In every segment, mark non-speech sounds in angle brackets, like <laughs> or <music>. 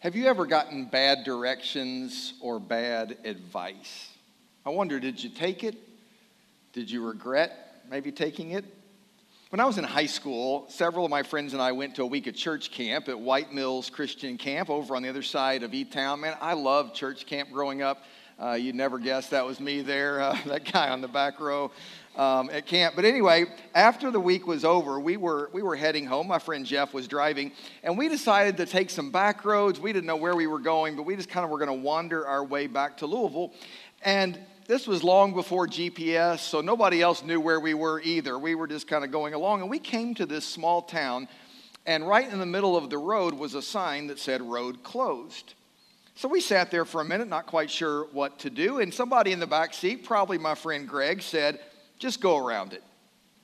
Have you ever gotten bad directions or bad advice? I wonder, did you take it? Did you regret maybe taking it? When I was in high school, several of my friends and I went to a week of church camp at White Mills Christian Camp over on the other side of E Town. Man, I loved church camp growing up. Uh, you'd never guess that was me there, uh, <laughs> that guy on the back row um, at camp. But anyway, after the week was over, we were, we were heading home. My friend Jeff was driving, and we decided to take some back roads. We didn't know where we were going, but we just kind of were going to wander our way back to Louisville. And this was long before GPS, so nobody else knew where we were either. We were just kind of going along, and we came to this small town, and right in the middle of the road was a sign that said road closed. So we sat there for a minute, not quite sure what to do, and somebody in the back seat, probably my friend Greg, said, just go around it.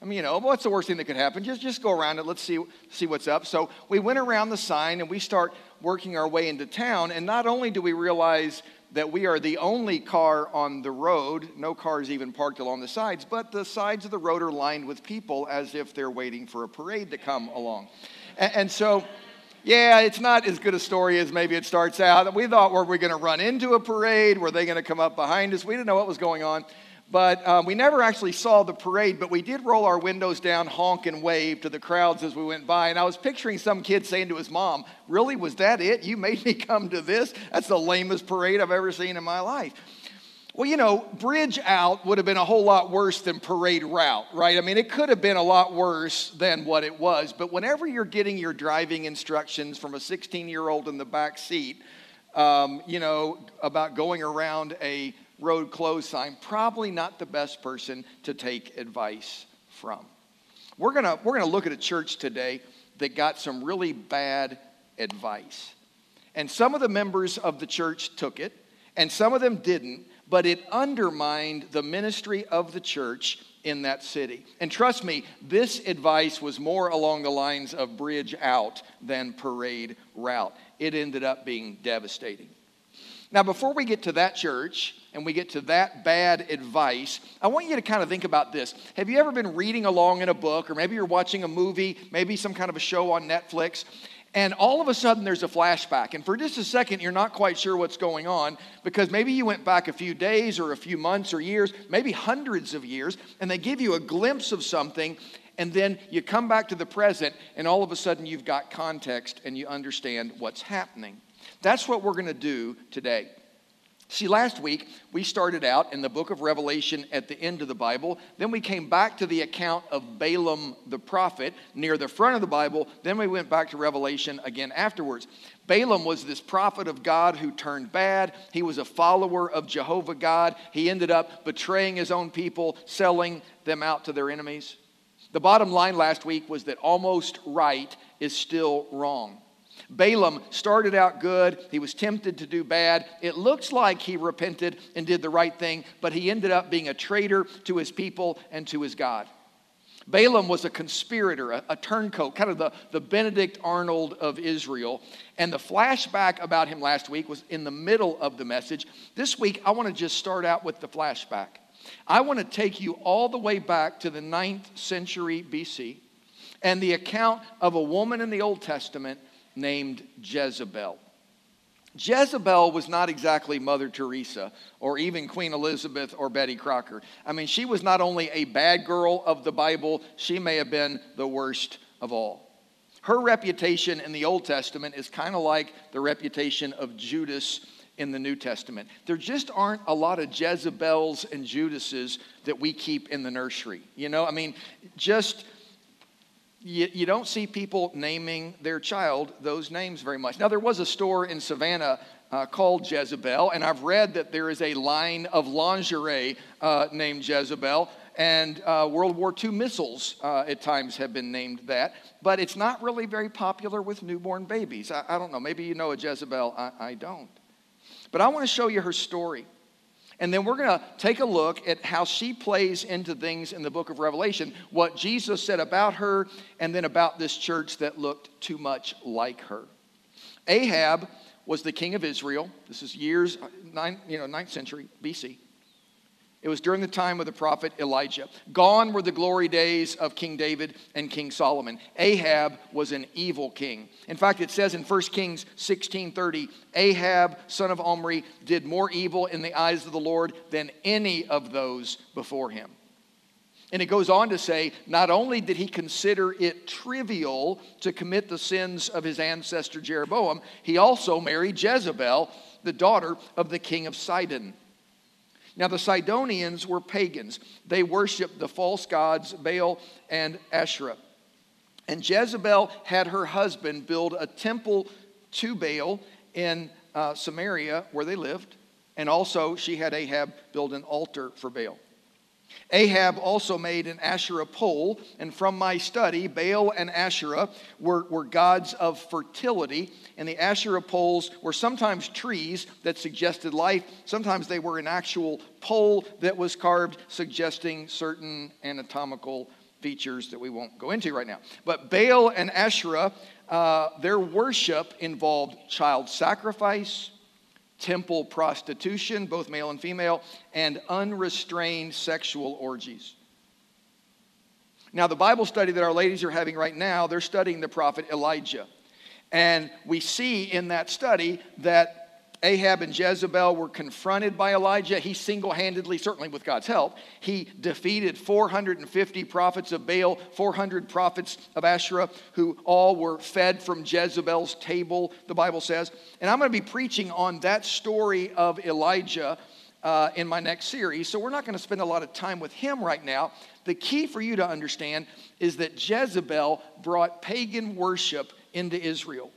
I mean, you know, what's the worst thing that could happen? Just, just go around it. Let's see, see what's up. So we went around the sign and we start working our way into town. And not only do we realize that we are the only car on the road, no cars even parked along the sides, but the sides of the road are lined with people as if they're waiting for a parade to come along. And, and so, yeah, it's not as good a story as maybe it starts out. We thought, were we going to run into a parade? Were they going to come up behind us? We didn't know what was going on. But um, we never actually saw the parade, but we did roll our windows down, honk, and wave to the crowds as we went by. And I was picturing some kid saying to his mom, Really, was that it? You made me come to this? That's the lamest parade I've ever seen in my life. Well, you know, bridge out would have been a whole lot worse than parade route, right? I mean, it could have been a lot worse than what it was. But whenever you're getting your driving instructions from a 16 year old in the back seat, um, you know, about going around a road closed sign, probably not the best person to take advice from. We're to we're to look at a church today that got some really bad advice. And some of the members of the church took it, and some of them didn't, but it undermined the ministry of the church in that city. And trust me, this advice was more along the lines of bridge out than parade route. It ended up being devastating. Now, before we get to that church and we get to that bad advice, I want you to kind of think about this. Have you ever been reading along in a book, or maybe you're watching a movie, maybe some kind of a show on Netflix, and all of a sudden there's a flashback. And for just a second, you're not quite sure what's going on because maybe you went back a few days or a few months or years, maybe hundreds of years, and they give you a glimpse of something. And then you come back to the present, and all of a sudden you've got context and you understand what's happening. That's what we're going to do today. See, last week we started out in the book of Revelation at the end of the Bible. Then we came back to the account of Balaam the prophet near the front of the Bible. Then we went back to Revelation again afterwards. Balaam was this prophet of God who turned bad. He was a follower of Jehovah God. He ended up betraying his own people, selling them out to their enemies. The bottom line last week was that almost right is still wrong. Balaam started out good. He was tempted to do bad. It looks like he repented and did the right thing, but he ended up being a traitor to his people and to his God. Balaam was a conspirator, a, a, turncoat, kind of the, the Benedict Arnold of Israel. And the flashback about him last week was in the middle of the message. This week, I want to just start out with the flashback. I want to take you all the way back to the 9th century BC and the account of a woman in the Old Testament named Jezebel. Jezebel was not exactly Mother Teresa or even Queen Elizabeth or Betty Crocker. I mean, she was not only a bad girl of the Bible, she may have been the worst of all. Her reputation in the Old Testament is kind of like the reputation of Judas in the New Testament. There just aren't a lot of Jezebels and Judases that we keep in the nursery. You know, I mean, just you, you don't see people naming their child those names very much. Now, there was a store in Savannah uh, called Jezebel, and I've read that there is a line of lingerie uh, named Jezebel, and uh, World War II missiles uh, at times have been named that, but it's not really very popular with newborn babies. I, I don't know, maybe you know a Jezebel, I, I don't. But I want to show you her story. And then we're going to take a look at how she plays into things in the book of Revelation, what Jesus said about her, and then about this church that looked too much like her. Ahab was the king of Israel. This is years, nine, you know, 9th century BC. It was during the time of the prophet Elijah. Gone were the glory days of King David and King Solomon. Ahab was an evil king. In fact, it says in 1 Kings 16:30, Ahab, son of Omri, did more evil in the eyes of the Lord than any of those before him. And it goes on to say, not only did he consider it trivial to commit the sins of his ancestor Jeroboam, he also married Jezebel, the daughter of the king of Sidon. Now, the Sidonians were pagans. They worshiped the false gods Baal and Asherah. And Jezebel had her husband build a temple to Baal in uh, Samaria, where they lived. And also, she had Ahab build an altar for Baal. Ahab also made an Asherah pole, and from my study, Baal and Asherah were, were gods of fertility, and the Asherah poles were sometimes trees that suggested life, sometimes they were an actual pole that was carved, suggesting certain anatomical features that we won't go into right now. But Baal and Asherah, uh, their worship involved child sacrifice, temple prostitution, both male and female, and unrestrained sexual orgies. Now, the Bible study that our ladies are having right now, they're studying the prophet Elijah. And we see in that study that Ahab and Jezebel were confronted by Elijah. He single handedly, certainly with God's help, he defeated 450 prophets of Baal, 400 prophets of Asherah, who all were fed from Jezebel's table, the Bible says. And I'm going to be preaching on that story of Elijah uh, in my next series. So we're not going to spend a lot of time with him right now. The key for you to understand is that Jezebel brought pagan worship into Israel.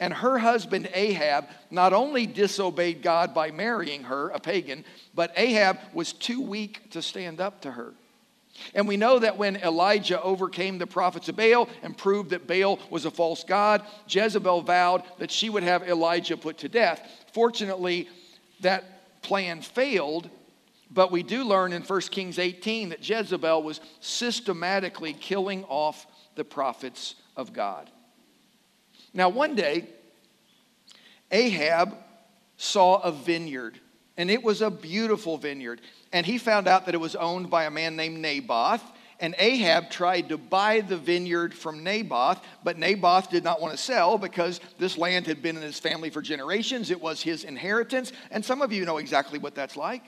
And her husband Ahab not only disobeyed God by marrying her, a pagan, but Ahab was too weak to stand up to her. And we know that when Elijah overcame the prophets of Baal and proved that Baal was a false god, Jezebel vowed that she would have Elijah put to death. Fortunately, that plan failed, but we do learn in 1 Kings 18 that Jezebel was systematically killing off the prophets of God. Now, one day, Ahab saw a vineyard, and it was a beautiful vineyard. And he found out that it was owned by a man named Naboth. And Ahab tried to buy the vineyard from Naboth, but Naboth did not want to sell because this land had been in his family for generations. It was his inheritance. And some of you know exactly what that's like.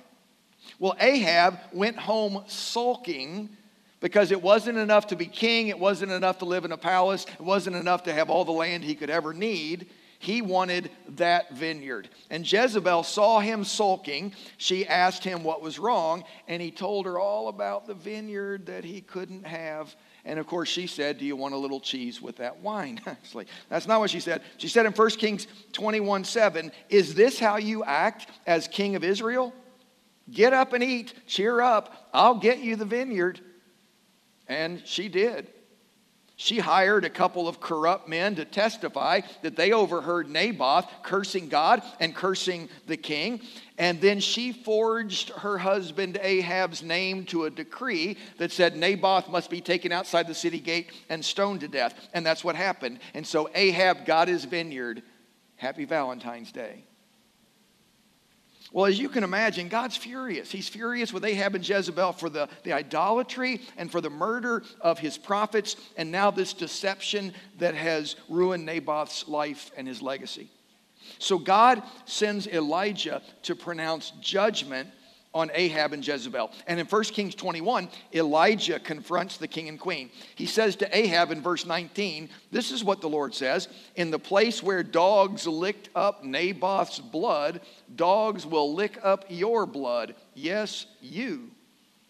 Well, Ahab went home sulking because it wasn't enough to be king, it wasn't enough to live in a palace, it wasn't enough to have all the land he could ever need. He wanted that vineyard. And Jezebel saw him sulking. She asked him what was wrong, and he told her all about the vineyard that he couldn't have. And of course, she said, Do you want a little cheese with that wine? <laughs> Actually, that's not what she said. She said in 1 Kings 21 7, Is this how you act as king of Israel? Get up and eat, cheer up, I'll get you the vineyard. And she did. She hired a couple of corrupt men to testify that they overheard Naboth cursing God and cursing the king. And then she forged her husband Ahab's name to a decree that said Naboth must be taken outside the city gate and stoned to death. And that's what happened. And so Ahab got his vineyard. Happy Valentine's Day. Well, as you can imagine, God's furious. He's furious with Ahab and Jezebel for the, the idolatry and for the murder of his prophets, and now this deception that has ruined Naboth's life and his legacy. So God sends Elijah to pronounce judgment on Ahab and Jezebel. And in 1 Kings 21, Elijah confronts the king and queen. He says to Ahab in verse 19, This is what the Lord says In the place where dogs licked up Naboth's blood, dogs will lick up your blood. Yes, you,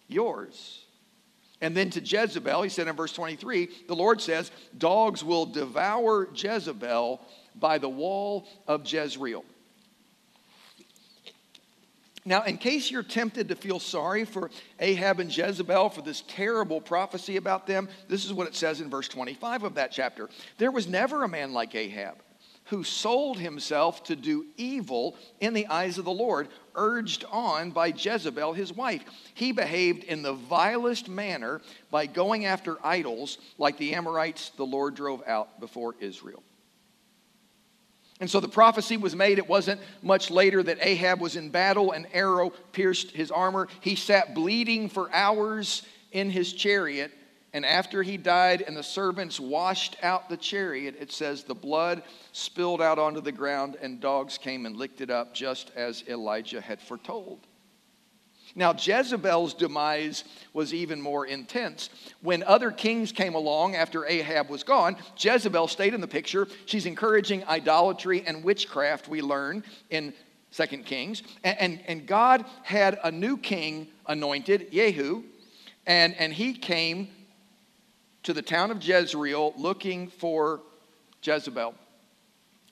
yours. And then to Jezebel, he said in verse 23, the Lord says, Dogs will devour Jezebel by the wall of Jezreel. Now, in case you're tempted to feel sorry for Ahab and Jezebel for this terrible prophecy about them, this is what it says in verse 25 of that chapter. There was never a man like Ahab who sold himself to do evil in the eyes of the Lord, urged on by Jezebel, his wife. He behaved in the vilest manner by going after idols like the Amorites the Lord drove out before Israel. And so the prophecy was made. It wasn't much later that Ahab was in battle, an arrow pierced his armor. He sat bleeding for hours in his chariot. And after he died and the servants washed out the chariot, it says the blood spilled out onto the ground and dogs came and licked it up, just as Elijah had foretold. Now, Jezebel's demise was even more intense. When other kings came along after Ahab was gone, Jezebel stayed in the picture. She's encouraging idolatry and witchcraft, we learn in 2 Kings. And, and, and God had a new king anointed, Jehu, and, and he came to the town of Jezreel looking for Jezebel.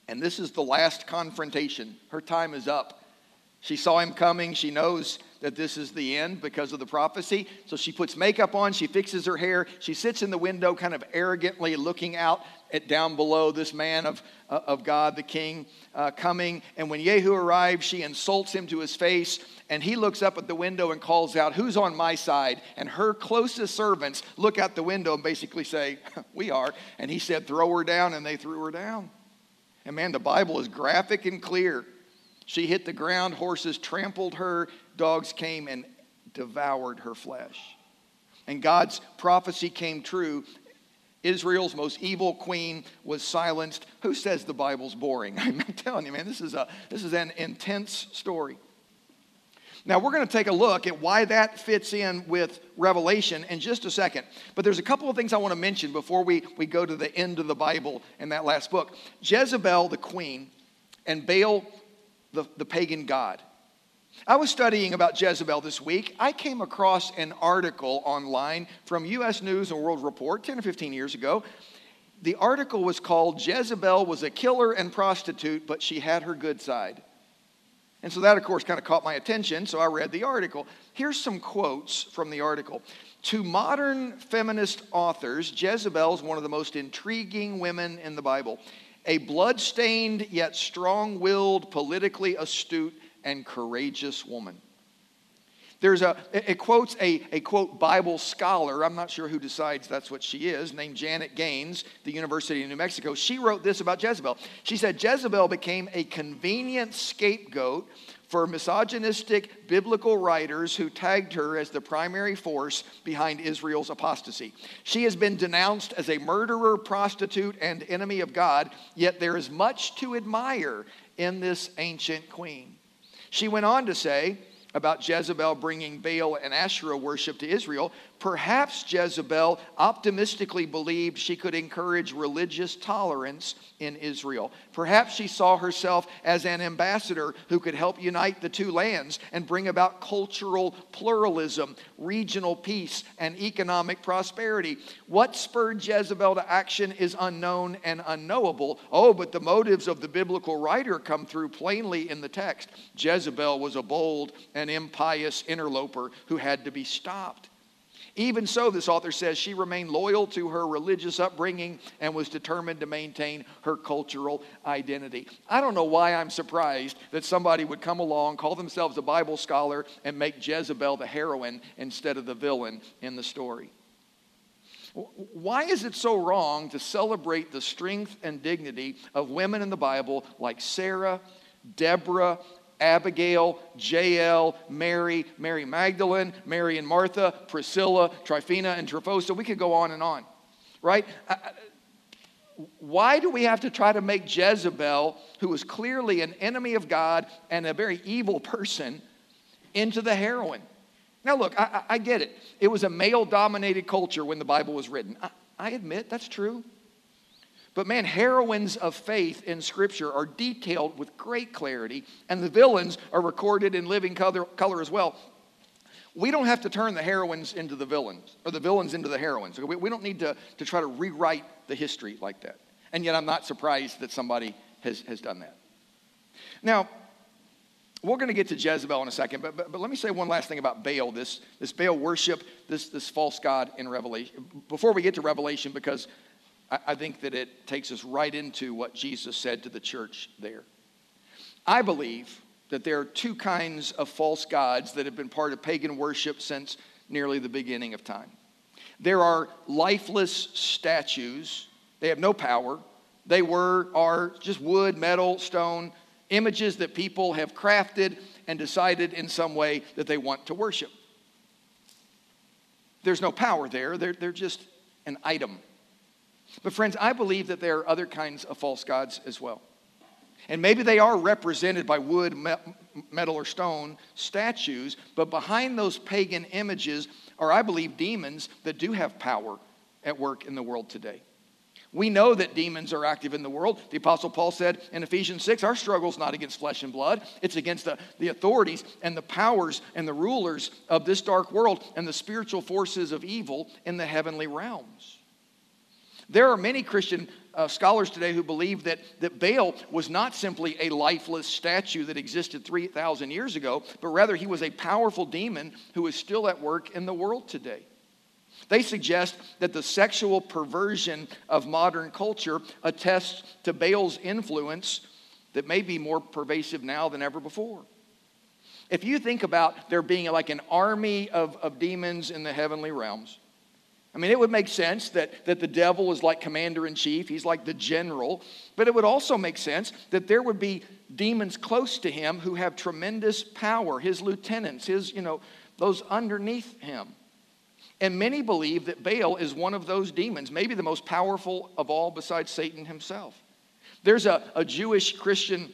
And this is the last confrontation. Her time is up. She saw him coming. She knows that this is the end because of the prophecy. So she puts makeup on, she fixes her hair, she sits in the window, kind of arrogantly looking out at down below this man of, uh, of God, the king, uh, coming. And when Jehu arrives, she insults him to his face. And he looks up at the window and calls out, Who's on my side? And her closest servants look out the window and basically say, <laughs> We are. And he said, Throw her down. And they threw her down. And man, the Bible is graphic and clear. She hit the ground, horses trampled her, dogs came and devoured her flesh. And God's prophecy came true. Israel's most evil queen was silenced. Who says the Bible's boring? <laughs> I'm telling you, man, this is, a, this is an intense story. Now, we're going to take a look at why that fits in with Revelation in just a second. But there's a couple of things I want to mention before we, we go to the end of the Bible in that last book. Jezebel, the queen, and Baal, the, the pagan god. I was studying about Jezebel this week. I came across an article online from U.S. News and World Report 10 or 15 years ago. The article was called Jezebel was a killer and prostitute, but she had her good side. And so that, of course, kind of caught my attention, so I read the article. Here's some quotes from the article. To modern feminist authors, Jezebel is one of the most intriguing women in the Bible a blood-stained yet strong-willed, politically astute, and courageous woman. There's a, it quotes a, a quote Bible scholar, I'm not sure who decides that's what she is, named Janet Gaines, the University of New Mexico. She wrote this about Jezebel. She said, Jezebel became a convenient scapegoat for misogynistic biblical writers who tagged her as the primary force behind Israel's apostasy. She has been denounced as a murderer, prostitute, and enemy of God, yet there is much to admire in this ancient queen. She went on to say, about Jezebel bringing Baal and Asherah worship to Israel, perhaps Jezebel optimistically believed she could encourage religious tolerance in Israel. Perhaps she saw herself as an ambassador who could help unite the two lands and bring about cultural pluralism, regional peace, and economic prosperity. What spurred Jezebel to action is unknown and unknowable. Oh, but the motives of the biblical writer come through plainly in the text. Jezebel was a bold and impious interloper who had to be stopped. Even so, this author says she remained loyal to her religious upbringing and was determined to maintain her cultural identity. I don't know why I'm surprised that somebody would come along, call themselves a Bible scholar, and make Jezebel the heroine instead of the villain in the story. Why is it so wrong to celebrate the strength and dignity of women in the Bible like Sarah, Deborah, Abigail, Jael, Mary, Mary Magdalene, Mary and Martha, Priscilla, Tryphena, and Tryphosa. We could go on and on, right? Uh, uh, why do we have to try to make Jezebel, who was clearly an enemy of God and a very evil person, into the heroine? Now, look, I, I get it. It was a male dominated culture when the Bible was written. I, I admit that's true. But man, heroines of faith in Scripture are detailed with great clarity, and the villains are recorded in living color, color as well. We don't have to turn the heroines into the villains, or the villains into the heroines. We, we don't need to, to try to rewrite the history like that. And yet, I'm not surprised that somebody has, has done that. Now, we're going to get to Jezebel in a second, but, but, but, let me say one last thing about Baal, this, this Baal worship, this, this false god in Revelation. Before we get to Revelation, because I think that it takes us right into what Jesus said to the church there. I believe that there are two kinds of false gods that have been part of pagan worship since nearly the beginning of time. There are lifeless statues, they have no power, They were, are just wood, metal, stone, images that people have crafted and decided in some way that they want to worship. There's no power there, they're, they're just an item. But, friends, I believe that there are other kinds of false gods as well. And maybe they are represented by wood, metal, or stone statues, but behind those pagan images are, I believe, demons that do have power at work in the world today. We know that demons are active in the world. The Apostle Paul said in Ephesians 6 our struggle is not against flesh and blood, it's against the, the authorities and the powers and the rulers of this dark world and the spiritual forces of evil in the heavenly realms. There are many Christian uh, scholars today who believe that, that Baal was not simply a lifeless statue that existed 3,000 years ago, but rather he was a powerful demon who is still at work in the world today. They suggest that the sexual perversion of modern culture attests to Baal's influence that may be more pervasive now than ever before. If you think about there being like an army of, of demons in the heavenly realms, I mean, it would make sense that, that the devil is like commander in chief, he's like the general, but it would also make sense that there would be demons close to him who have tremendous power, his lieutenants, his, you know, those underneath him. And many believe that Baal is one of those demons, maybe the most powerful of all besides Satan himself. There's a, a Jewish Christian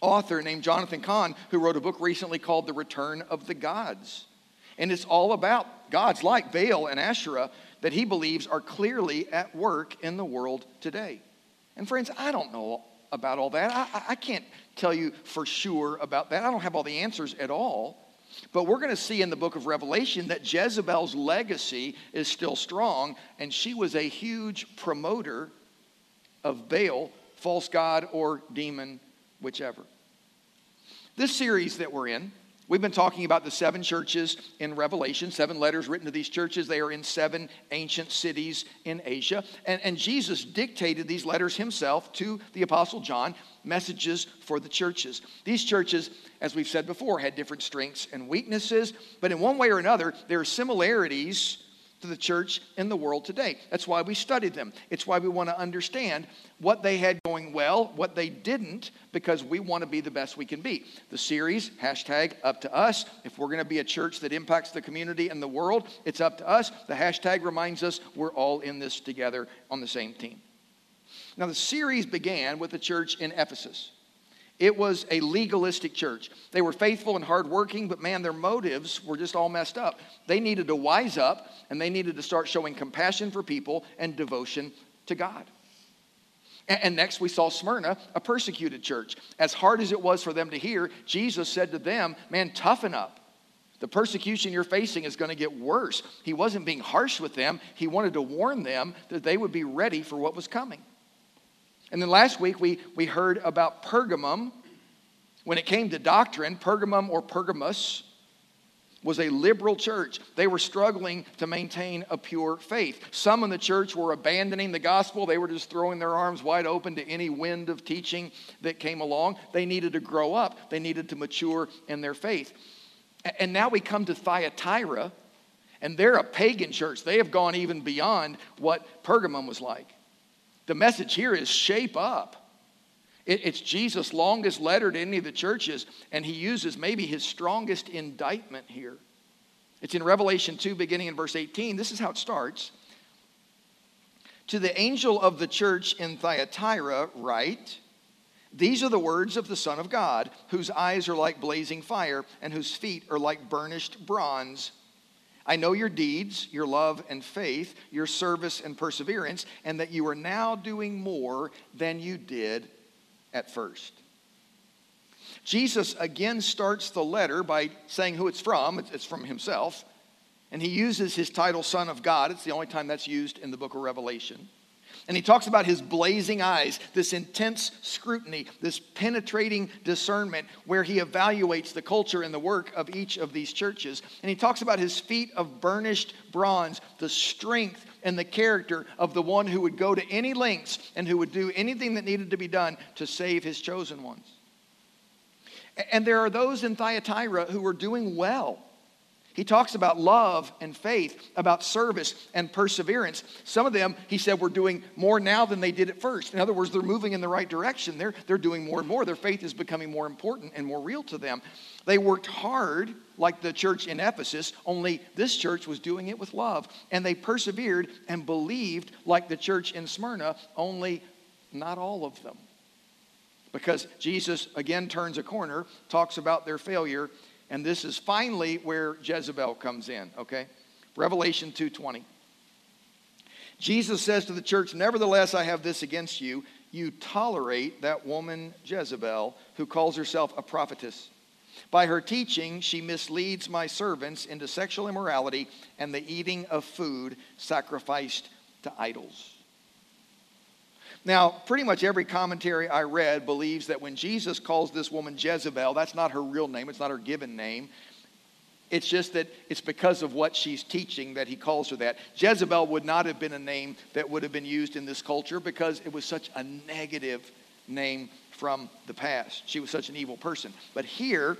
author named Jonathan Cahn who wrote a book recently called The Return of the Gods. And it's all about gods like Baal and Asherah that he believes are clearly at work in the world today. And friends, I don't know about all that. I, I can't tell you for sure about that. I don't have all the answers at all. But we're going to see in the book of Revelation that Jezebel's legacy is still strong, and she was a huge promoter of Baal, false god or demon, whichever. This series that we're in, we've been talking about the seven churches in Revelation, seven letters written to these churches. They are in seven ancient cities in Asia. And, and Jesus dictated these letters himself to the Apostle John messages for the churches. These churches, as we've said before, had different strengths and weaknesses, but in one way or another, there are similarities to the church in the world today. That's why we study them. It's why we want to understand what they had going well, what they didn't, because we want to be the best we can be. The series, hashtag up to us. If we're going to be a church that impacts the community and the world, it's up to us. The hashtag reminds us we're all in this together on the same team. Now, the series began with the church in Ephesus. It was a legalistic church. They were faithful and hardworking, but man, their motives were just all messed up. They needed to wise up and they needed to start showing compassion for people and devotion to God. And next, we saw Smyrna, a persecuted church. As hard as it was for them to hear, Jesus said to them, Man, toughen up. The persecution you're facing is going to get worse. He wasn't being harsh with them, he wanted to warn them that they would be ready for what was coming. And then last week we, we heard about Pergamum. When it came to doctrine, Pergamum or Pergamus was a liberal church. They were struggling to maintain a pure faith. Some in the church were abandoning the gospel. They were just throwing their arms wide open to any wind of teaching that came along. They needed to grow up, they needed to mature in their faith. And now we come to Thyatira, and they're a pagan church. They have gone even beyond what Pergamum was like. The message here is shape up. It, it's Jesus' longest letter to any of the churches, and he uses maybe his strongest indictment here. It's in Revelation 2, beginning in verse 18. This is how it starts. To the angel of the church in Thyatira, write, These are the words of the Son of God, whose eyes are like blazing fire, and whose feet are like burnished bronze. I know your deeds, your love and faith, your service and perseverance, and that you are now doing more than you did at first. Jesus again starts the letter by saying who it's from. It's from himself. And he uses his title, Son of God. It's the only time that's used in the book of Revelation. And he talks about his blazing eyes, this intense scrutiny, this penetrating discernment where he evaluates the culture and the work of each of these churches. And he talks about his feet of burnished bronze, the strength and the character of the one who would go to any lengths and who would do anything that needed to be done to save his chosen ones. And there are those in Thyatira who were doing well He talks about love and faith, about service and perseverance. Some of them, he said, were doing more now than they did at first. In other words, they're moving in the right direction. They're, they're doing more and more. Their faith is becoming more important and more real to them. They worked hard, like the church in Ephesus, only this church was doing it with love. And they persevered and believed, like the church in Smyrna, only not all of them. Because Jesus again turns a corner, talks about their failure, and this is finally where Jezebel comes in, okay? Revelation 2:20. Jesus says to the church, "Nevertheless I have this against you, you tolerate that woman Jezebel who calls herself a prophetess. By her teaching, she misleads my servants into sexual immorality and the eating of food sacrificed to idols." Now, pretty much every commentary I read believes that when Jesus calls this woman Jezebel, that's not her real name, it's not her given name. It's just that it's because of what she's teaching that he calls her that. Jezebel would not have been a name that would have been used in this culture because it was such a negative name from the past. She was such an evil person. But here,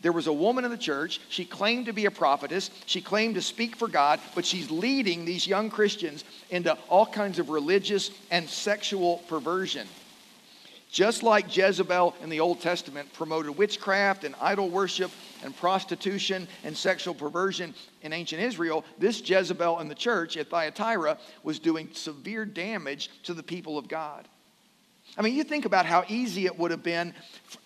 there was a woman in the church. She claimed to be a prophetess. She claimed to speak for God, but she's leading these young Christians into all kinds of religious and sexual perversion. Just like Jezebel in the Old Testament promoted witchcraft and idol worship and prostitution and sexual perversion in ancient Israel, this Jezebel in the church at Thyatira was doing severe damage to the people of God. I mean, you think about how easy it would have been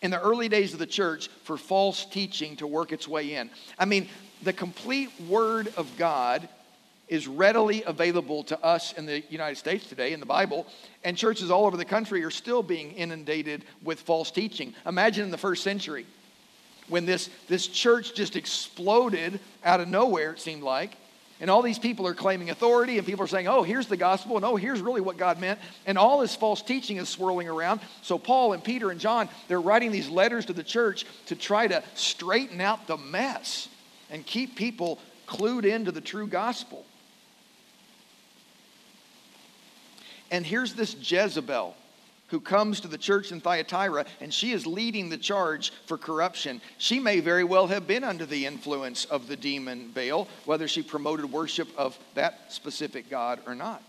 in the early days of the church for false teaching to work its way in. I mean, the complete Word of God is readily available to us in the United States today in the Bible, and churches all over the country are still being inundated with false teaching. Imagine in the first century when this, this church just exploded out of nowhere, it seemed like, and all these people are claiming authority, and people are saying, oh, here's the gospel, and oh, here's really what God meant. And all this false teaching is swirling around. So, Paul and Peter and John, they're writing these letters to the church to try to straighten out the mess and keep people clued into the true gospel. And here's this Jezebel who comes to the church in Thyatira, and she is leading the charge for corruption. She may very well have been under the influence of the demon Baal, whether she promoted worship of that specific God or not.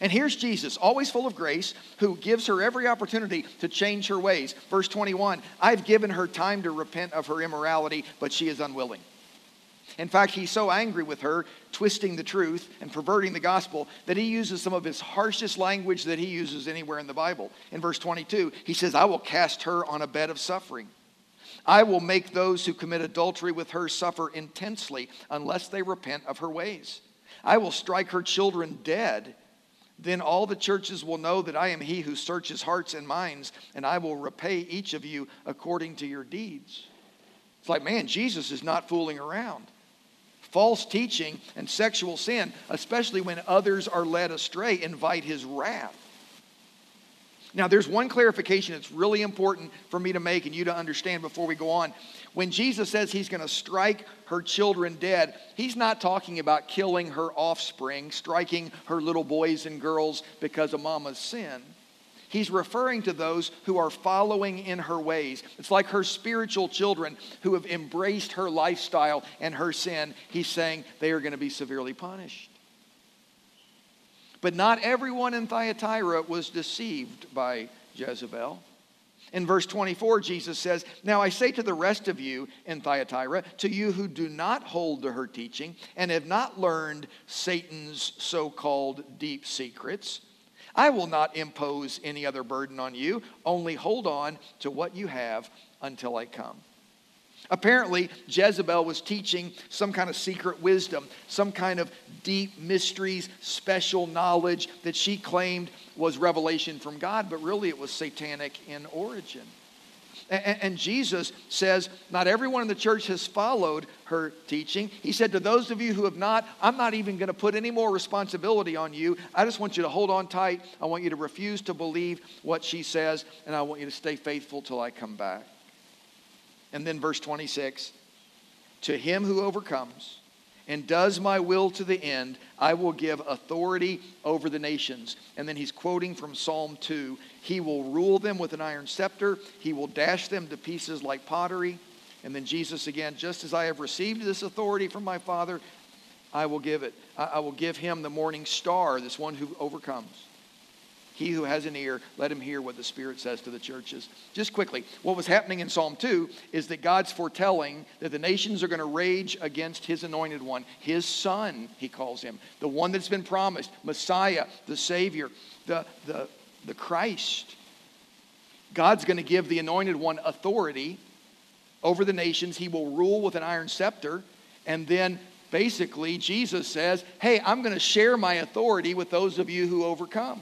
And here's Jesus, always full of grace, who gives her every opportunity to change her ways. Verse 21 I've given her time to repent of her immorality, but she is unwilling. In fact, he's so angry with her, twisting the truth and perverting the gospel, that he uses some of his harshest language that he uses anywhere in the Bible. In verse 22, he says, I will cast her on a bed of suffering. I will make those who commit adultery with her suffer intensely unless they repent of her ways. I will strike her children dead. Then all the churches will know that I am he who searches hearts and minds, and I will repay each of you according to your deeds. It's like, man, Jesus is not fooling around false teaching and sexual sin, especially when others are led astray, invite his wrath. Now, there's one clarification that's really important for me to make and you to understand before we go on. When Jesus says he's going to strike her children dead, he's not talking about killing her offspring, striking her little boys and girls because of mama's sin. He's referring to those who are following in her ways. It's like her spiritual children who have embraced her lifestyle and her sin. He's saying they are going to be severely punished. But not everyone in Thyatira was deceived by Jezebel. In verse 24, Jesus says, Now I say to the rest of you in Thyatira, to you who do not hold to her teaching and have not learned Satan's so called deep secrets, I will not impose any other burden on you, only hold on to what you have until I come. Apparently, Jezebel was teaching some kind of secret wisdom, some kind of deep mysteries, special knowledge that she claimed was revelation from God, but really it was satanic in origin. And, Jesus says, Not everyone in the church has followed her teaching. He said, To those of you who have not, I'm not even going to put any more responsibility on you. I just want you to hold on tight. I want you to refuse to believe what she says, and I want you to stay faithful till I come back. And then verse 26 To him who overcomes, and does my will to the end, I will give authority over the nations. And then he's quoting from Psalm 2 He will rule them with an iron scepter, he will dash them to pieces like pottery. And then Jesus again, just as I have received this authority from my Father, I will give it. I will give him the morning star, this one who overcomes. He who has an ear, let him hear what the Spirit says to the churches. Just quickly, what was happening in Psalm 2 is that God's foretelling that the nations are going to rage against his anointed one, his son, he calls him, the one that's been promised, Messiah, the Savior, the, the, the Christ. God's going to give the anointed one authority over the nations. He will rule with an iron scepter. And then basically, Jesus says, Hey, I'm going to share my authority with those of you who overcome.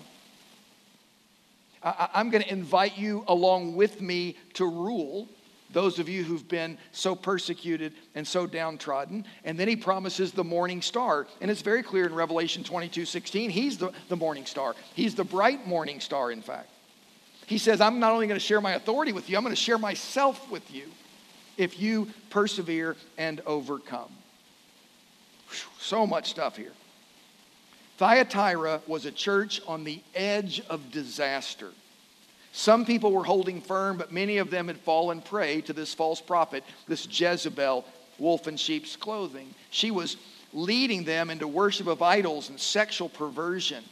I, am going to invite you along with me to rule those of you who've been so persecuted and so downtrodden. And then he promises the morning star. And it's very clear in Revelation 22 16, he's the, the morning star. He's the bright morning star, in fact. He says, I'm not only going to share my authority with you, I'm going to share myself with you if you persevere and overcome. So much stuff here. Thyatira was a church on the edge of disaster. Some people were holding firm, but many of them had fallen prey to this false prophet, this Jezebel, wolf in sheep's clothing. She was leading them into worship of idols and sexual perversion.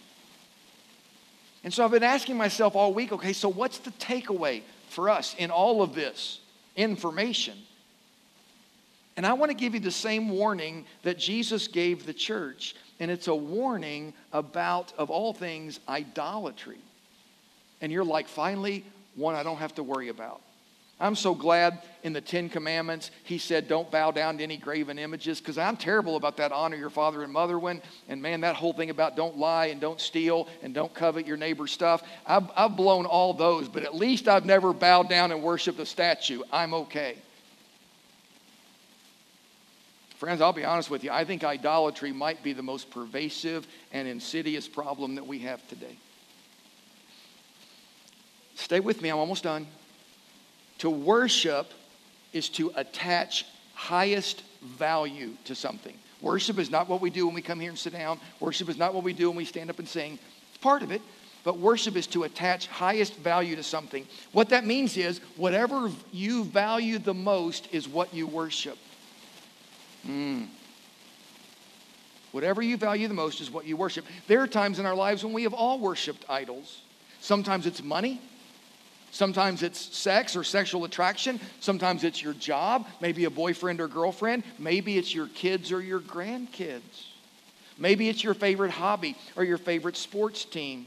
And so I've been asking myself all week okay, so what's the takeaway for us in all of this information? And I want to give you the same warning that Jesus gave the church and it's a warning about, of all things, idolatry. And you're like, finally, one I don't have to worry about. I'm so glad in the Ten Commandments he said, Don't bow down to any graven images, because I'm terrible about that honor your father and mother one. And man, that whole thing about don't lie and don't steal and don't covet your neighbor's stuff, I've, I've blown all those, but at least I've never bowed down and worshiped a statue. I'm okay. Friends, I'll be honest with you. I think idolatry might be the most pervasive and insidious problem that we have today. Stay with me, I'm almost done. To worship is to attach highest value to something. Worship is not what we do when we come here and sit down. Worship is not what we do when we stand up and sing. It's part of it, but worship is to attach highest value to something. What that means is whatever you value the most is what you worship. Mm. Whatever you value the most is what you worship. There are times in our lives when we have all worshiped idols. Sometimes it's money. Sometimes it's sex or sexual attraction. Sometimes it's your job, maybe a boyfriend or girlfriend. Maybe it's your kids or your grandkids. Maybe it's your favorite hobby or your favorite sports team.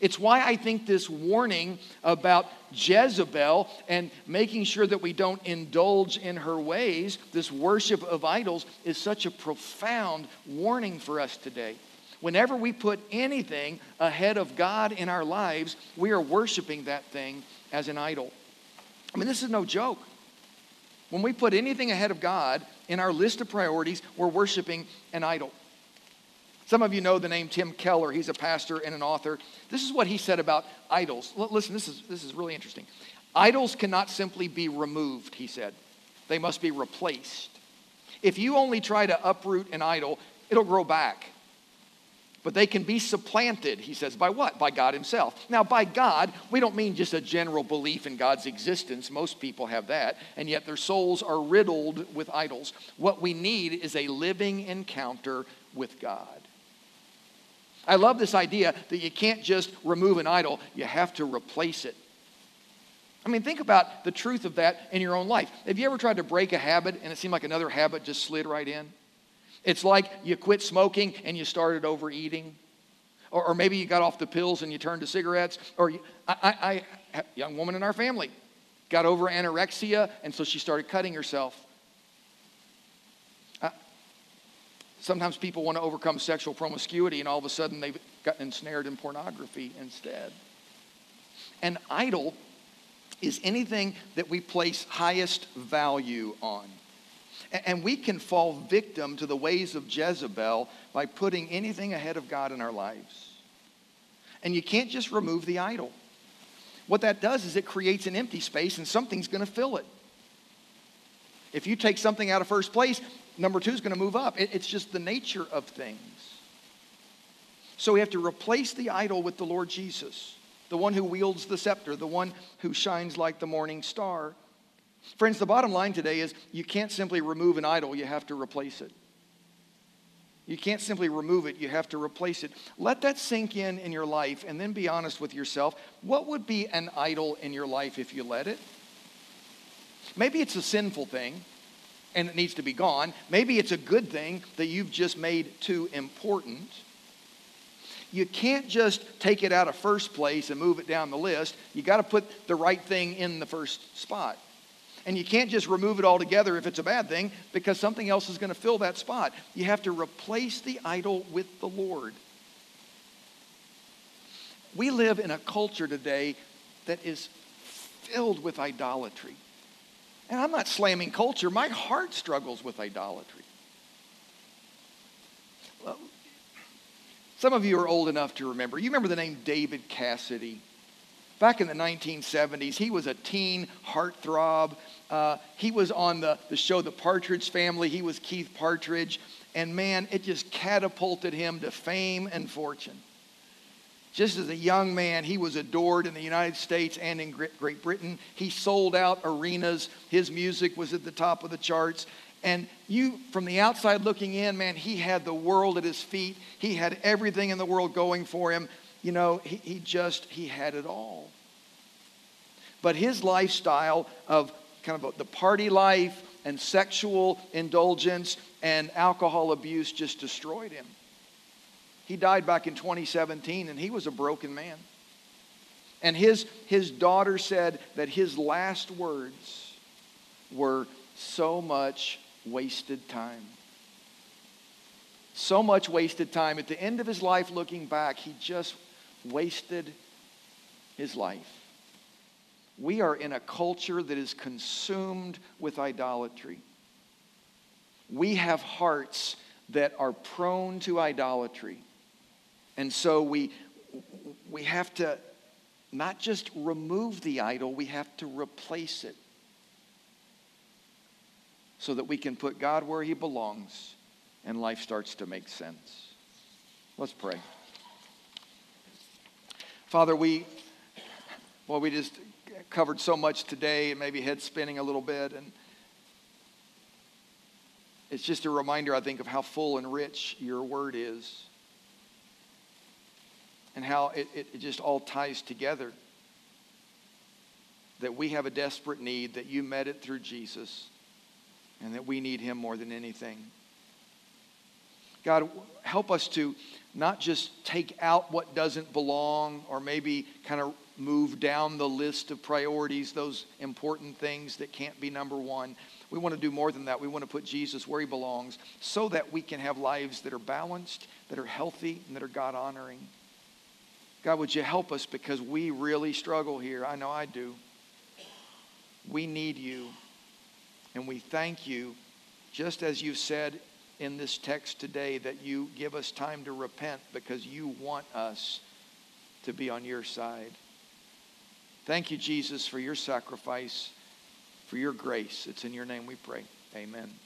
It's why I think this warning about Jezebel and making sure that we don't indulge in her ways, this worship of idols, is such a profound warning for us today. Whenever we put anything ahead of God in our lives, we are worshiping that thing as an idol. I mean, this is no joke. When we put anything ahead of God in our list of priorities, we're worshiping an idol. Some of you know the name Tim Keller. He's a pastor and an author. This is what he said about idols. L- listen, this is, this is really interesting. Idols cannot simply be removed, he said, they must be replaced. If you only try to uproot an idol, it'll grow back. But they can be supplanted, he says, by what? By God Himself. Now, by God, we don't mean just a general belief in God's existence. Most people have that, and yet their souls are riddled with idols. What we need is a living encounter with God. I love this idea that you can't just remove an idol, you have to replace it. I mean, think about the truth of that in your own life. Have you ever tried to break a habit and it seemed like another habit just slid right in? It's like you quit smoking and you started overeating. Or, or maybe you got off the pills and you turned to cigarettes. Or you, I, young woman in our family got over anorexia and so she started cutting herself. Sometimes people want to overcome sexual promiscuity and all of a sudden they've gotten ensnared in pornography instead. An idol is anything that we place highest value on. And we can fall victim to the ways of Jezebel by putting anything ahead of God in our lives. And you can't just remove the idol. What that does is it creates an empty space and something's going to fill it. If you take something out of first place, number two is going to move up. it's just the nature of things. So we have to replace the idol with the Lord Jesus, the one who wields the scepter, the one who shines like the morning star. Friends, the bottom line today is you can't simply remove an idol, you have to replace it. You can't simply remove it, you have to replace it. Let that sink in in your life and then be honest with yourself. What would be an idol in your life if you let it? Maybe it's a sinful thing and it needs to be gone. Maybe it's a good thing that you've just made too important. You can't just take it out of first place and move it down the list. You got to put the right thing in the first spot. And you can't just remove it altogether if it's a bad thing because something else is going to fill that spot. You have to replace the idol with the Lord. We live in a culture today that is filled with idolatry. And I'm not slamming culture, my heart struggles with idolatry. Well, some of you are old enough to remember. You remember the name David Cassidy? Back in the 1970s, he was a teen heartthrob. Uh, he was on the, the show The Partridge Family. He was Keith Partridge. And man, it just catapulted him to fame and fortune. Just as a young man, he was adored in the United States and in Great Britain. He sold out arenas. His music was at the top of the charts. And you, from the outside looking in, man, he had the world at his feet. He had everything in the world going for him. You know, he, he just, he had it all. But his lifestyle of kind of the party life and sexual indulgence and alcohol abuse just destroyed him. He died back in 2017 and he was a broken man. And his, his daughter said that his last words were so much wasted time. So much wasted time. At the end of his life, looking back, he just wasted his life. We are in a culture that is consumed with idolatry. We have hearts that are prone to idolatry. And so we, we have to not just remove the idol, we have to replace it so that we can put God where he belongs and life starts to make sense. Let's pray. Father, we, well, we just covered so much today and maybe head spinning a little bit. And it's just a reminder, I think, of how full and rich your word is and how it, it, it just all ties together. That we have a desperate need, that you met it through Jesus, and that we need him more than anything. God, help us to not just take out what doesn't belong or maybe kind of move down the list of priorities, those important things that can't be number one. We want to do more than that. We want to put Jesus where he belongs so that we can have lives that are balanced, that are healthy, and that are God honoring. God, would you help us because we really struggle here? I know I do. We need you. And we thank you, just as you've said in this text today, that you give us time to repent because you want us to be on your side. Thank you, Jesus, for your sacrifice, for your grace. It's in your name we pray. Amen.